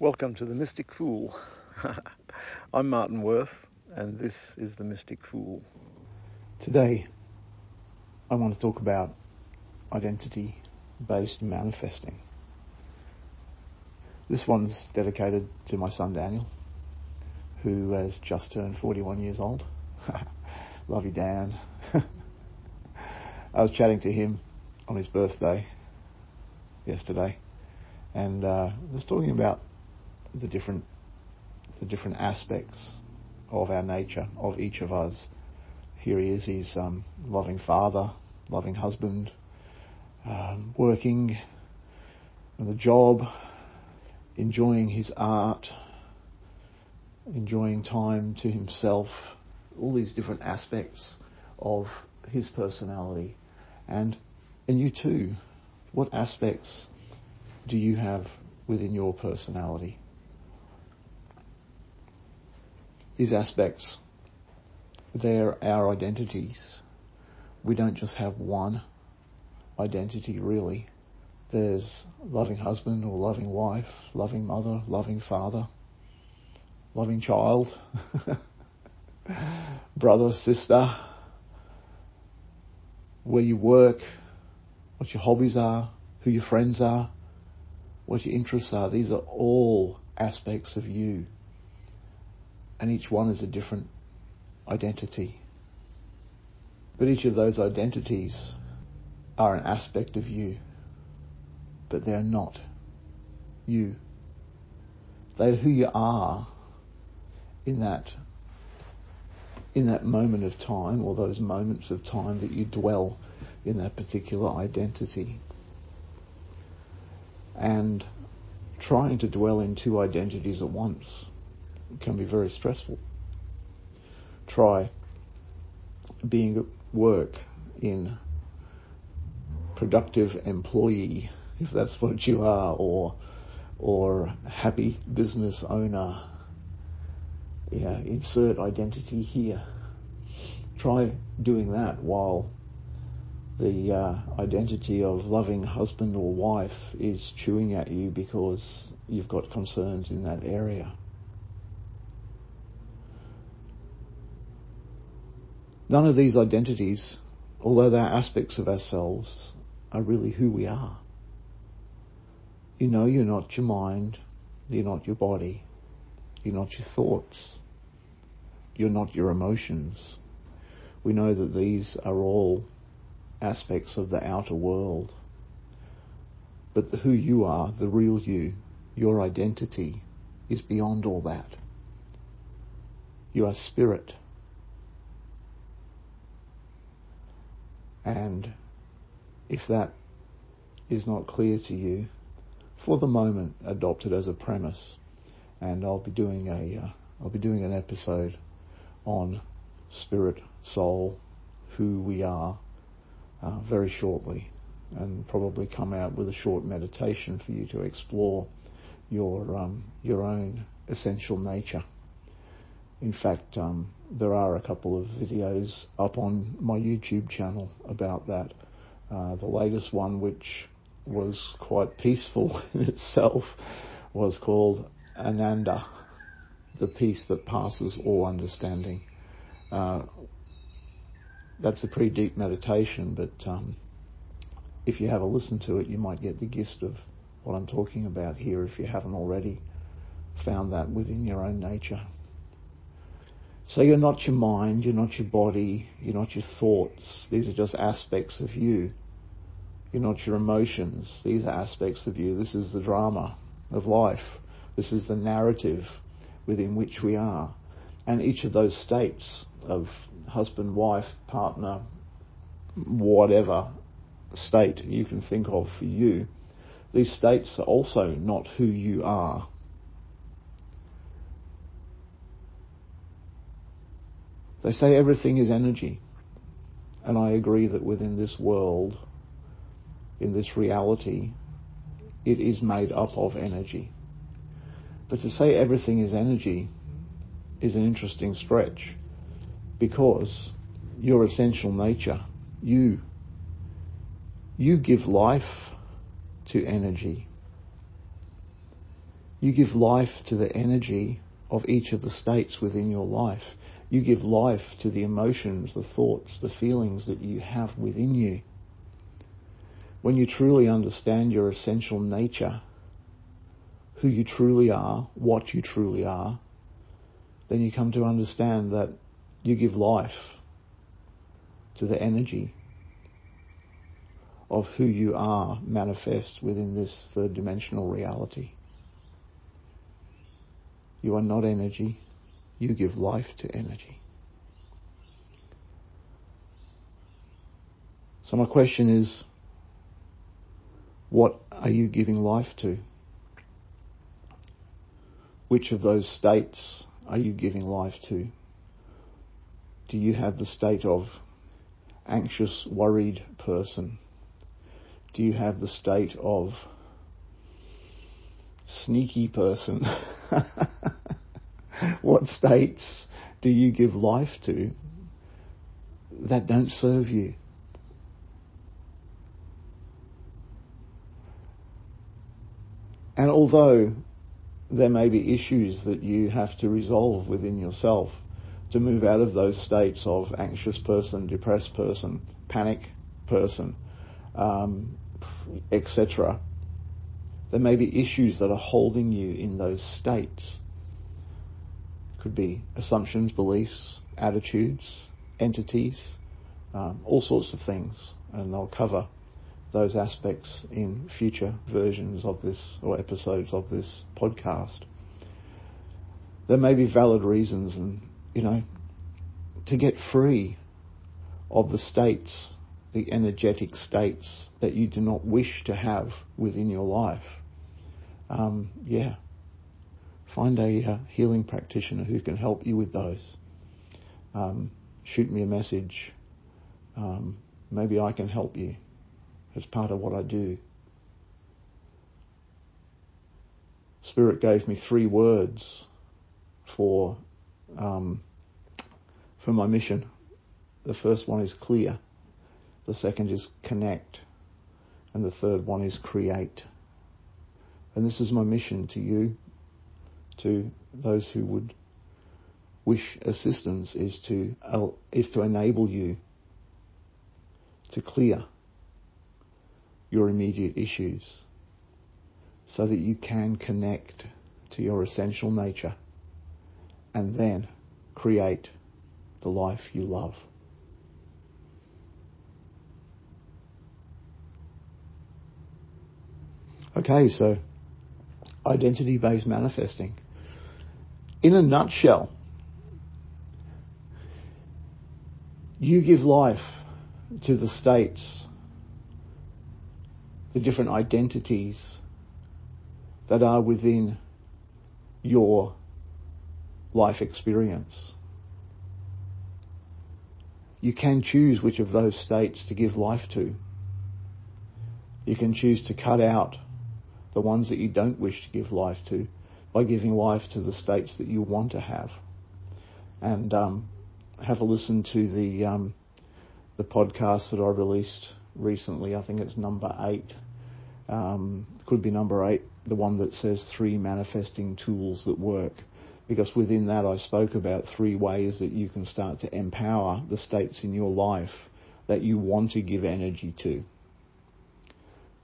Welcome to the Mystic Fool. I'm Martin Worth, and this is the Mystic Fool. Today, I want to talk about identity based manifesting. This one's dedicated to my son Daniel, who has just turned 41 years old. Love you, Dan. I was chatting to him on his birthday yesterday, and uh, was talking about the different the different aspects of our nature of each of us. Here he is. He's um, loving father, loving husband, um, working the job, enjoying his art, enjoying time to himself. All these different aspects of his personality, and and you too. What aspects do you have within your personality? These aspects, they're our identities. We don't just have one identity, really. There's loving husband or loving wife, loving mother, loving father, loving child, brother, sister, where you work, what your hobbies are, who your friends are, what your interests are. These are all aspects of you. And each one is a different identity. But each of those identities are an aspect of you. But they're not you. They're who you are in that in that moment of time or those moments of time that you dwell in that particular identity. And trying to dwell in two identities at once can be very stressful. Try being at work in productive employee, if that's what you are, or or happy business owner. Yeah, insert identity here. Try doing that while the uh, identity of loving husband or wife is chewing at you because you've got concerns in that area. None of these identities, although they're aspects of ourselves, are really who we are. You know you're not your mind, you're not your body, you're not your thoughts, you're not your emotions. We know that these are all aspects of the outer world. But the who you are, the real you, your identity, is beyond all that. You are spirit. And if that is not clear to you, for the moment, adopt it as a premise. And I'll be doing a, uh, I'll be doing an episode on spirit, soul, who we are, uh, very shortly, and probably come out with a short meditation for you to explore your um, your own essential nature. In fact, um, there are a couple of videos up on my YouTube channel about that. Uh, the latest one, which was quite peaceful in itself, was called Ananda, the peace that passes all understanding. Uh, that's a pretty deep meditation, but um, if you have a listen to it, you might get the gist of what I'm talking about here if you haven't already found that within your own nature. So you're not your mind, you're not your body, you're not your thoughts. These are just aspects of you. You're not your emotions. These are aspects of you. This is the drama of life. This is the narrative within which we are. And each of those states of husband, wife, partner, whatever state you can think of for you, these states are also not who you are. They say everything is energy. And I agree that within this world, in this reality, it is made up of energy. But to say everything is energy is an interesting stretch because your essential nature, you, you give life to energy. You give life to the energy of each of the states within your life. You give life to the emotions, the thoughts, the feelings that you have within you. When you truly understand your essential nature, who you truly are, what you truly are, then you come to understand that you give life to the energy of who you are manifest within this third dimensional reality. You are not energy. You give life to energy. So my question is, what are you giving life to? Which of those states are you giving life to? Do you have the state of anxious, worried person? Do you have the state of sneaky person? what states do you give life to that don't serve you? And although there may be issues that you have to resolve within yourself to move out of those states of anxious person, depressed person, panic person, um, etc., there may be issues that are holding you in those states. Could be assumptions, beliefs, attitudes, entities, um, all sorts of things. And I'll cover those aspects in future versions of this or episodes of this podcast. There may be valid reasons and, you know, to get free of the states, the energetic states that you do not wish to have within your life um, yeah, find a uh, healing practitioner who can help you with those. Um, shoot me a message. Um, maybe I can help you as part of what I do. Spirit gave me three words for um, for my mission. The first one is clear, the second is connect, and the third one is create. And this is my mission to you, to those who would wish assistance, is to, is to enable you to clear your immediate issues so that you can connect to your essential nature and then create the life you love. Okay, so identity based manifesting. In a nutshell, you give life to the states, the different identities that are within your life experience. You can choose which of those states to give life to. You can choose to cut out the ones that you don't wish to give life to, by giving life to the states that you want to have. And um, have a listen to the um, the podcast that I released recently. I think it's number eight. Um, could be number eight, the one that says three manifesting tools that work. Because within that, I spoke about three ways that you can start to empower the states in your life that you want to give energy to.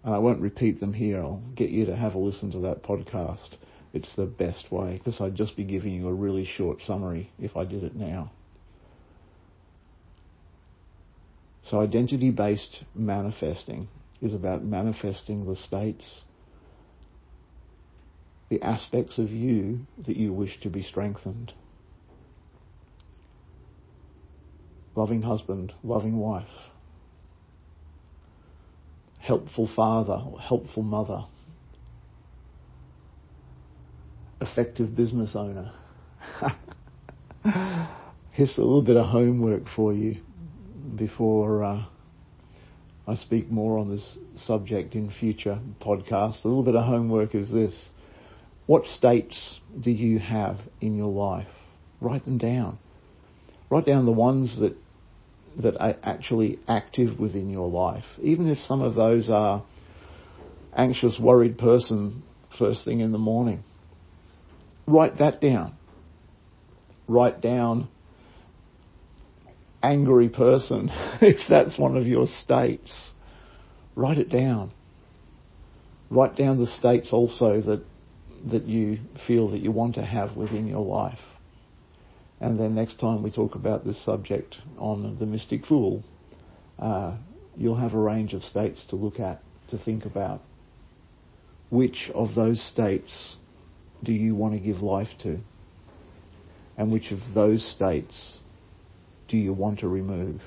And I won't repeat them here. I'll get you to have a listen to that podcast. It's the best way because I'd just be giving you a really short summary if I did it now. So identity based manifesting is about manifesting the states, the aspects of you that you wish to be strengthened. Loving husband, loving wife, helpful father helpful mother, effective business owner. Here's a little bit of homework for you before uh, I speak more on this subject in future podcasts. A little bit of homework is this. What states do you have in your life? Write them down. Write down the ones that that are actually active within your life, even if some of those are anxious, worried person first thing in the morning. Write that down. Write down angry person, if that's one of your states. Write it down. Write down the states also that that you feel that you want to have within your life. And then next time we talk about this subject on the mystic fool, uh, you'll have a range of states to look at, to think about. Which of those states do you want to give life to? And which of those states do you want to remove?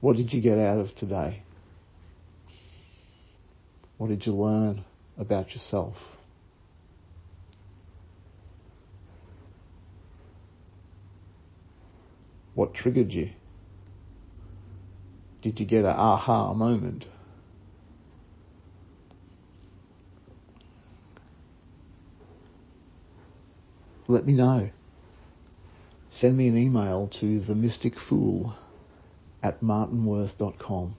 What did you get out of today? What did you learn about yourself? What triggered you? Did you get an aha moment? Let me know. Send me an email to themysticfool at martinworth.com.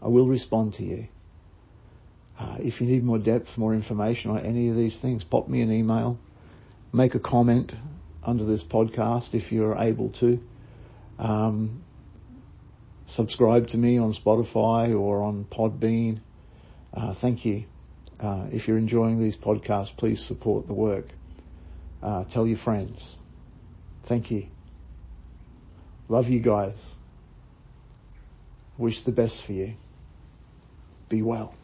I will respond to you. Uh, if you need more depth, more information on any of these things, pop me an email. Make a comment under this podcast if you're able to. Um, subscribe to me on Spotify or on Podbean. Uh, thank you. Uh, if you're enjoying these podcasts, please support the work. Uh, tell your friends. Thank you. Love you guys. Wish the best for you. Be well.